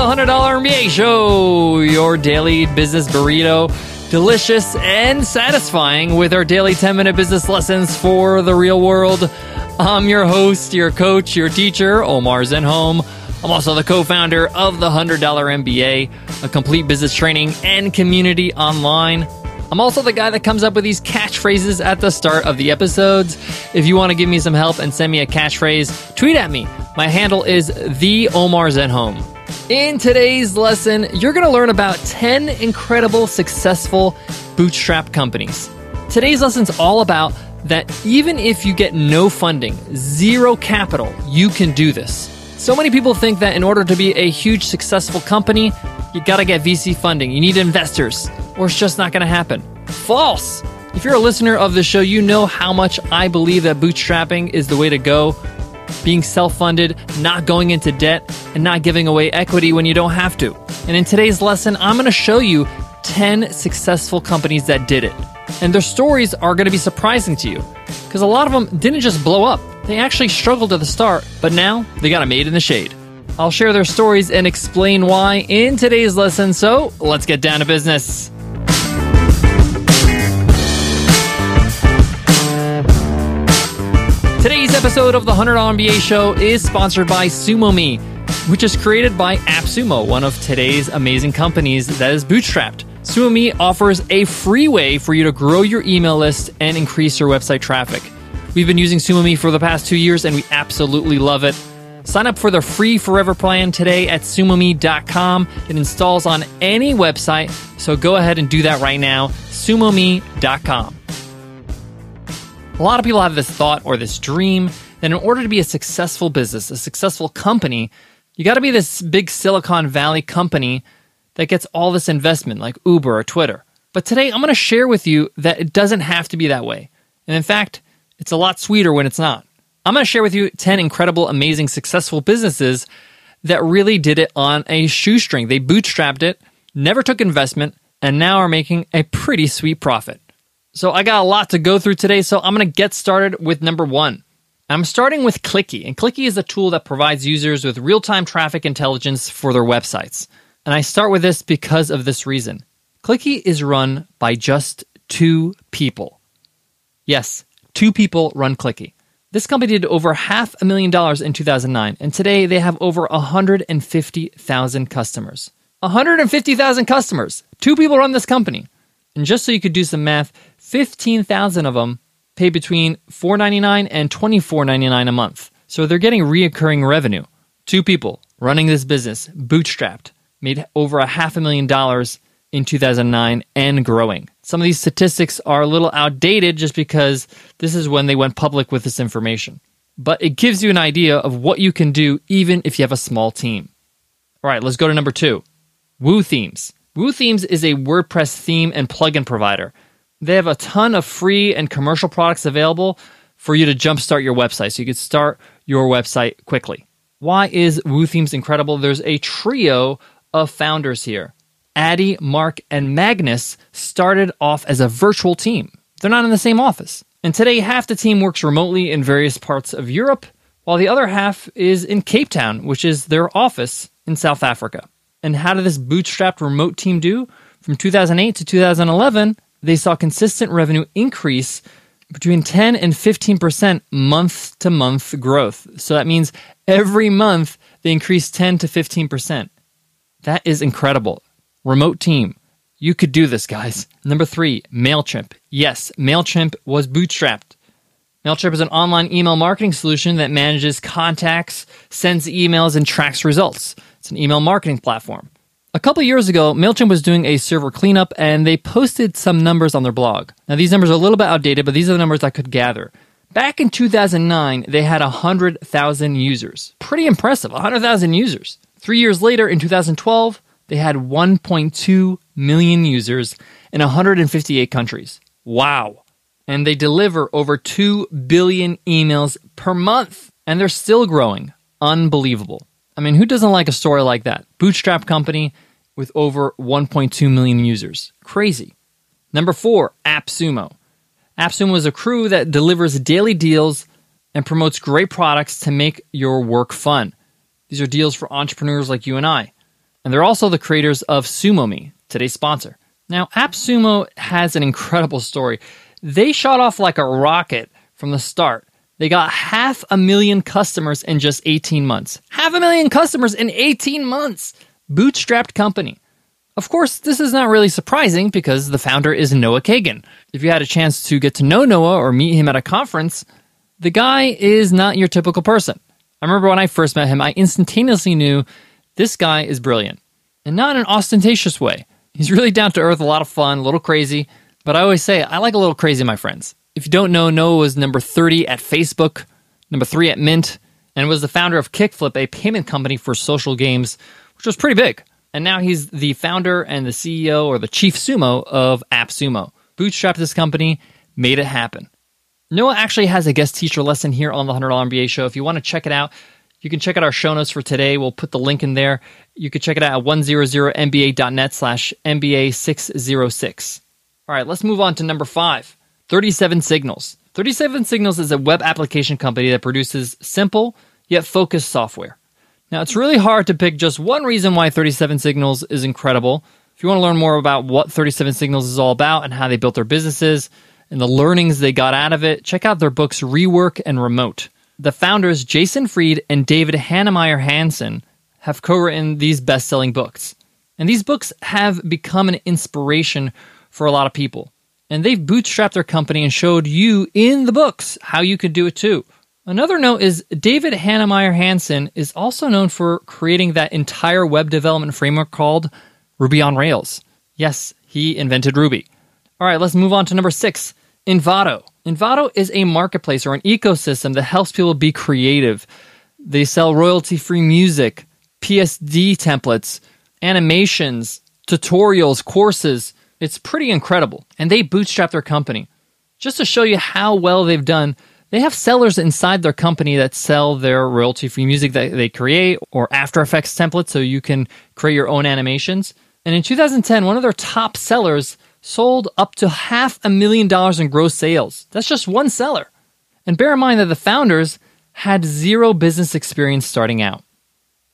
the $100 MBA Show, your daily business burrito. Delicious and satisfying with our daily 10 minute business lessons for the real world. I'm your host, your coach, your teacher, Omar Zenhom. I'm also the co founder of the $100 MBA, a complete business training and community online. I'm also the guy that comes up with these catchphrases at the start of the episodes. If you want to give me some help and send me a catchphrase, tweet at me. My handle is the Omar Zenhom. In today's lesson, you're going to learn about 10 incredible successful bootstrap companies. Today's lesson's all about that even if you get no funding, zero capital, you can do this. So many people think that in order to be a huge successful company, you gotta get VC funding, you need investors, or it's just not gonna happen. False! If you're a listener of the show, you know how much I believe that bootstrapping is the way to go. Being self funded, not going into debt, and not giving away equity when you don't have to. And in today's lesson, I'm gonna show you 10 successful companies that did it. And their stories are gonna be surprising to you, because a lot of them didn't just blow up, they actually struggled at the start, but now they got a made in the shade. I'll share their stories and explain why in today's lesson, so let's get down to business. Episode of the $100 MBA Show is sponsored by SumoMe, which is created by AppSumo, one of today's amazing companies that is bootstrapped. SumoMe offers a free way for you to grow your email list and increase your website traffic. We've been using SumoMe for the past two years and we absolutely love it. Sign up for the free forever plan today at sumome.com. It installs on any website, so go ahead and do that right now. sumome.com. A lot of people have this thought or this dream that in order to be a successful business, a successful company, you got to be this big Silicon Valley company that gets all this investment like Uber or Twitter. But today I'm going to share with you that it doesn't have to be that way. And in fact, it's a lot sweeter when it's not. I'm going to share with you 10 incredible, amazing, successful businesses that really did it on a shoestring. They bootstrapped it, never took investment, and now are making a pretty sweet profit. So I got a lot to go through today, so I'm going to get started with number one. I'm starting with Clicky, and Clicky is a tool that provides users with real time traffic intelligence for their websites. And I start with this because of this reason. Clicky is run by just two people. Yes, two people run Clicky. This company did over half a million dollars in 2009, and today they have over 150,000 customers. 150,000 customers! Two people run this company. And just so you could do some math, 15,000 of them pay between $4.99 and $24.99 a month. So they're getting reoccurring revenue. Two people running this business, bootstrapped, made over a half a million dollars in 2009 and growing. Some of these statistics are a little outdated just because this is when they went public with this information. But it gives you an idea of what you can do even if you have a small team. All right, let's go to number two Woo Themes. Woo Themes is a WordPress theme and plugin provider. They have a ton of free and commercial products available for you to jumpstart your website so you can start your website quickly. Why is Woo Themes incredible? There's a trio of founders here. Adii, Mark, and Magnus started off as a virtual team. They're not in the same office. And today, half the team works remotely in various parts of Europe, while the other half is in Cape Town, which is their office in South Africa. And how did this bootstrapped remote team do? From 2008 to 2011, they saw consistent revenue increase between 10 and 15% month to month growth. So that means every month they increased 10 to 15%. That is incredible. Remote team. You could do this, guys. Number three, MailChimp. Yes, MailChimp was bootstrapped. MailChimp is an online email marketing solution that manages contacts, sends emails, and tracks results. It's an email marketing platform. A couple years ago, MailChimp was doing a server cleanup and they posted some numbers on their blog. Now, these numbers are a little bit outdated, but these are the numbers I could gather. Back in 2009, they had 100,000 users. Pretty impressive, 100,000 users. Three years later, in 2012, they had 1.2 million users in 158 countries. Wow. And they deliver over 2 billion emails per month. And they're still growing. Unbelievable. I mean, who doesn't like a story like that? Bootstrap company with over 1.2 million users. Crazy. Number four, AppSumo. AppSumo is a crew that delivers daily deals and promotes great products to make your work fun. These are deals for entrepreneurs like you and I. And they're also the creators of SumoMe, today's sponsor. Now, AppSumo has an incredible story. They shot off like a rocket from the start. They got half a million customers in just 18 months. Half a million customers in 18 months. Bootstrapped company. Of course, this is not really surprising because the founder is Noah Kagan. If you had a chance to get to know Noah or meet him at a conference, the guy is not your typical person. I remember when I first met him, I instantaneously knew this guy is brilliant. And not in an ostentatious way. He's really down to earth, a lot of fun, a little crazy. But I always say, I like a little crazy, my friends. If you don't know, Noah was number 30 at Facebook, number 3 at Mint, and was the founder of Kickflip, a payment company for social games, which was pretty big. And now he's the founder and the CEO or the chief sumo of AppSumo. Bootstrapped this company, made it happen. Noah actually has a guest teacher lesson here on the $100 MBA show. If you want to check it out, you can check out our show notes for today. We'll put the link in there. You can check it out at 100mba.net slash MBA606. All right, let's move on to number five 37 Signals. 37 Signals is a web application company that produces simple yet focused software. Now, it's really hard to pick just one reason why 37 Signals is incredible. If you want to learn more about what 37 Signals is all about and how they built their businesses and the learnings they got out of it, check out their books Rework and Remote. The founders, Jason Fried and David Heinemeier Hansson, have co written these best selling books. And these books have become an inspiration for a lot of people. And they've bootstrapped their company and showed you in the books how you could do it too. Another note is David Heinemeier Hansson is also known for creating that entire web development framework called Ruby on Rails. Yes, he invented Ruby. All right, let's move on to number six Envato. Envato is a marketplace or an ecosystem that helps people be creative. They sell royalty free music, PSD templates, animations, tutorials, courses. It's pretty incredible. And they bootstrap their company. Just to show you how well they've done, they have sellers inside their company that sell their royalty free music that they create or After Effects templates so you can create your own animations. And in 2010, one of their top sellers sold up to half a million dollars in gross sales. That's just one seller. And bear in mind that the founders had zero business experience starting out.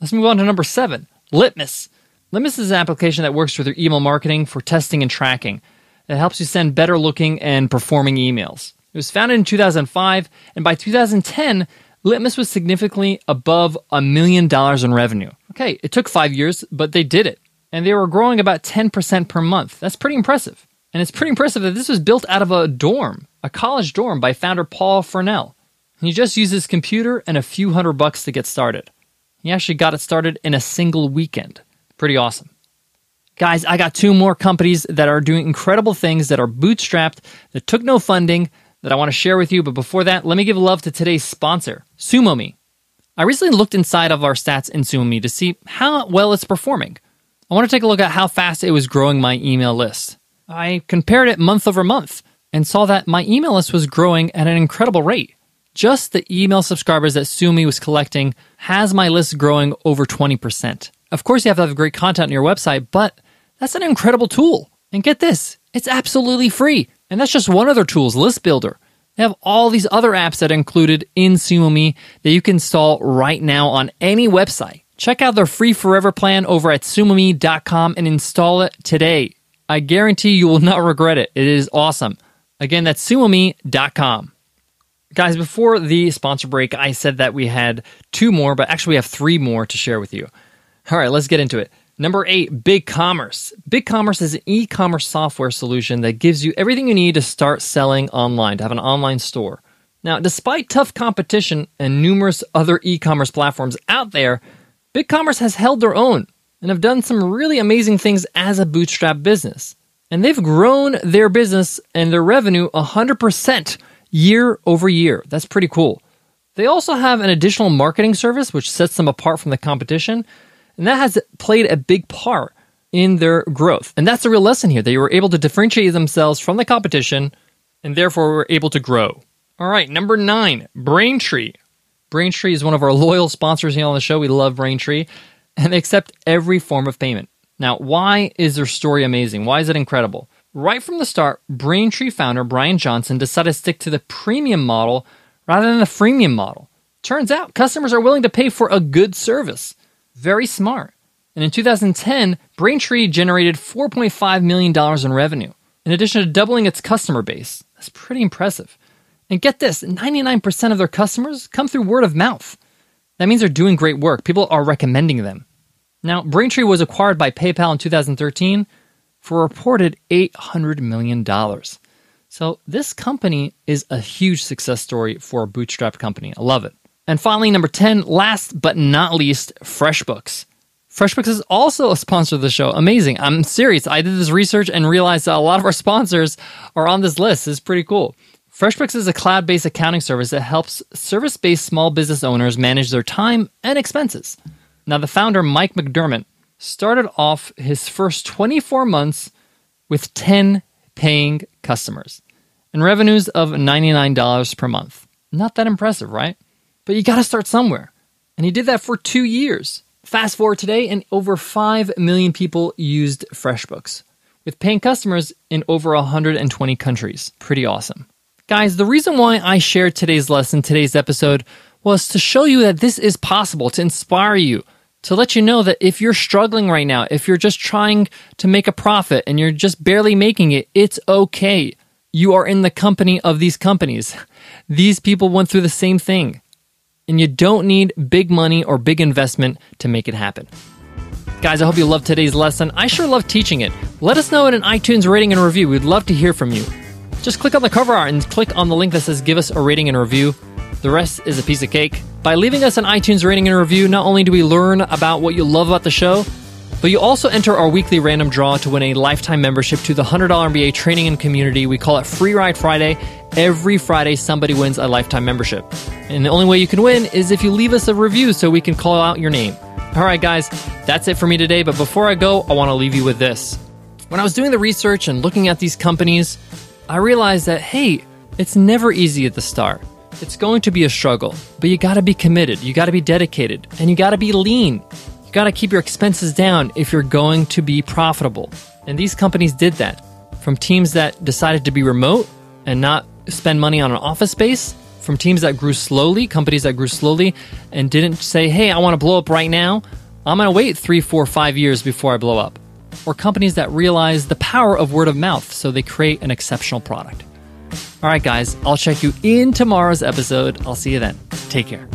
Let's move on to number seven Litmus. Litmus is an application that works with your email marketing for testing and tracking. It helps you send better looking and performing emails. It was founded in 2005, and by 2010, Litmus was significantly above a million dollars in revenue. Okay, it took five years, but they did it. And they were growing about 10% per month. That's pretty impressive. And it's pretty impressive that this was built out of a dorm, a college dorm by founder Paul Farnell. He just used his computer and a few hundred bucks to get started. He actually got it started in a single weekend. Pretty awesome. Guys, I got two more companies that are doing incredible things that are bootstrapped, that took no funding, that I want to share with you. But before that, let me give love to today's sponsor, SumoMe. I recently looked inside of our stats in SumoMe to see how well it's performing. I want to take a look at how fast it was growing my email list. I compared it month over month and saw that my email list was growing at an incredible rate. Just the email subscribers that SumoMe was collecting has my list growing over 20%. Of course, you have to have great content on your website, but that's an incredible tool. And get this, it's absolutely free. And that's just one of their tools, List Builder. They have all these other apps that are included in SumoMe that you can install right now on any website. Check out their free forever plan over at sumome.com and install it today. I guarantee you will not regret it. It is awesome. Again, that's sumome.com. Guys, before the sponsor break, I said that we had two more, but actually we have three more to share with you. All right, let's get into it. Number eight, BigCommerce. BigCommerce is an e commerce software solution that gives you everything you need to start selling online, to have an online store. Now, despite tough competition and numerous other e commerce platforms out there, BigCommerce has held their own and have done some really amazing things as a bootstrap business. And they've grown their business and their revenue 100% year over year. That's pretty cool. They also have an additional marketing service which sets them apart from the competition and that has played a big part in their growth. And that's the real lesson here. They were able to differentiate themselves from the competition and therefore were able to grow. All right, number nine, Braintree. Braintree is one of our loyal sponsors here on the show. We love Braintree, and they accept every form of payment. Now, why is their story amazing? Why is it incredible? Right from the start, Braintree founder Bryan Johnson decided to stick to the premium model rather than the freemium model. Turns out customers are willing to pay for a good service. Very smart. And in 2010, Braintree generated $4.5 million in revenue, in addition to doubling its customer base. That's pretty impressive. And get this 99% of their customers come through word of mouth. That means they're doing great work. People are recommending them. Now, Braintree was acquired by PayPal in 2013 for a reported $800 million. So, this company is a huge success story for a bootstrap company. I love it. And finally, number 10, last but not least, FreshBooks. FreshBooks is also a sponsor of the show. Amazing. I'm serious. I did this research and realized that a lot of our sponsors are on this list. It's pretty cool. FreshBooks is a cloud based accounting service that helps service based small business owners manage their time and expenses. Now, the founder, Mike McDermott, started off his first 24 months with 10 paying customers and revenues of $99 per month. Not that impressive, right? But you got to start somewhere. And he did that for two years. Fast forward today, and over 5 million people used FreshBooks, with paying customers in over 120 countries. Pretty awesome. Guys, the reason why I shared today's lesson, today's episode, was to show you that this is possible, to inspire you, to let you know that if you're struggling right now, if you're just trying to make a profit and you're just barely making it, it's okay. You are in the company of these companies. These people went through the same thing. And you don't need big money or big investment to make it happen. Guys, I hope you loved today's lesson. I sure love teaching it. Let us know in an iTunes rating and review. We'd love to hear from you. Just click on the cover art and click on the link that says give us a rating and review. The rest is a piece of cake. By leaving us an iTunes rating and review, not only do we learn about what you love about the show, but you also enter our weekly random draw to win a lifetime membership to the $100 MBA training and community. We call it Free Ride Friday. Every Friday, somebody wins a lifetime membership. And the only way you can win is if you leave us a review so we can call out your name. All right, guys, that's it for me today. But before I go, I want to leave you with this. When I was doing the research and looking at these companies, I realized that, hey, it's never easy at the start. It's going to be a struggle, but you gotta be committed, you gotta be dedicated, and you gotta be lean. You gotta keep your expenses down if you're going to be profitable. And these companies did that. From teams that decided to be remote and not spend money on an office space, from teams that grew slowly, companies that grew slowly, and didn't say, hey, I wanna blow up right now. I'm gonna wait three, four, five years before I blow up or companies that realize the power of word of mouth so they create an exceptional product. All right, guys, I'll check you in tomorrow's episode. I'll see you then. Take care.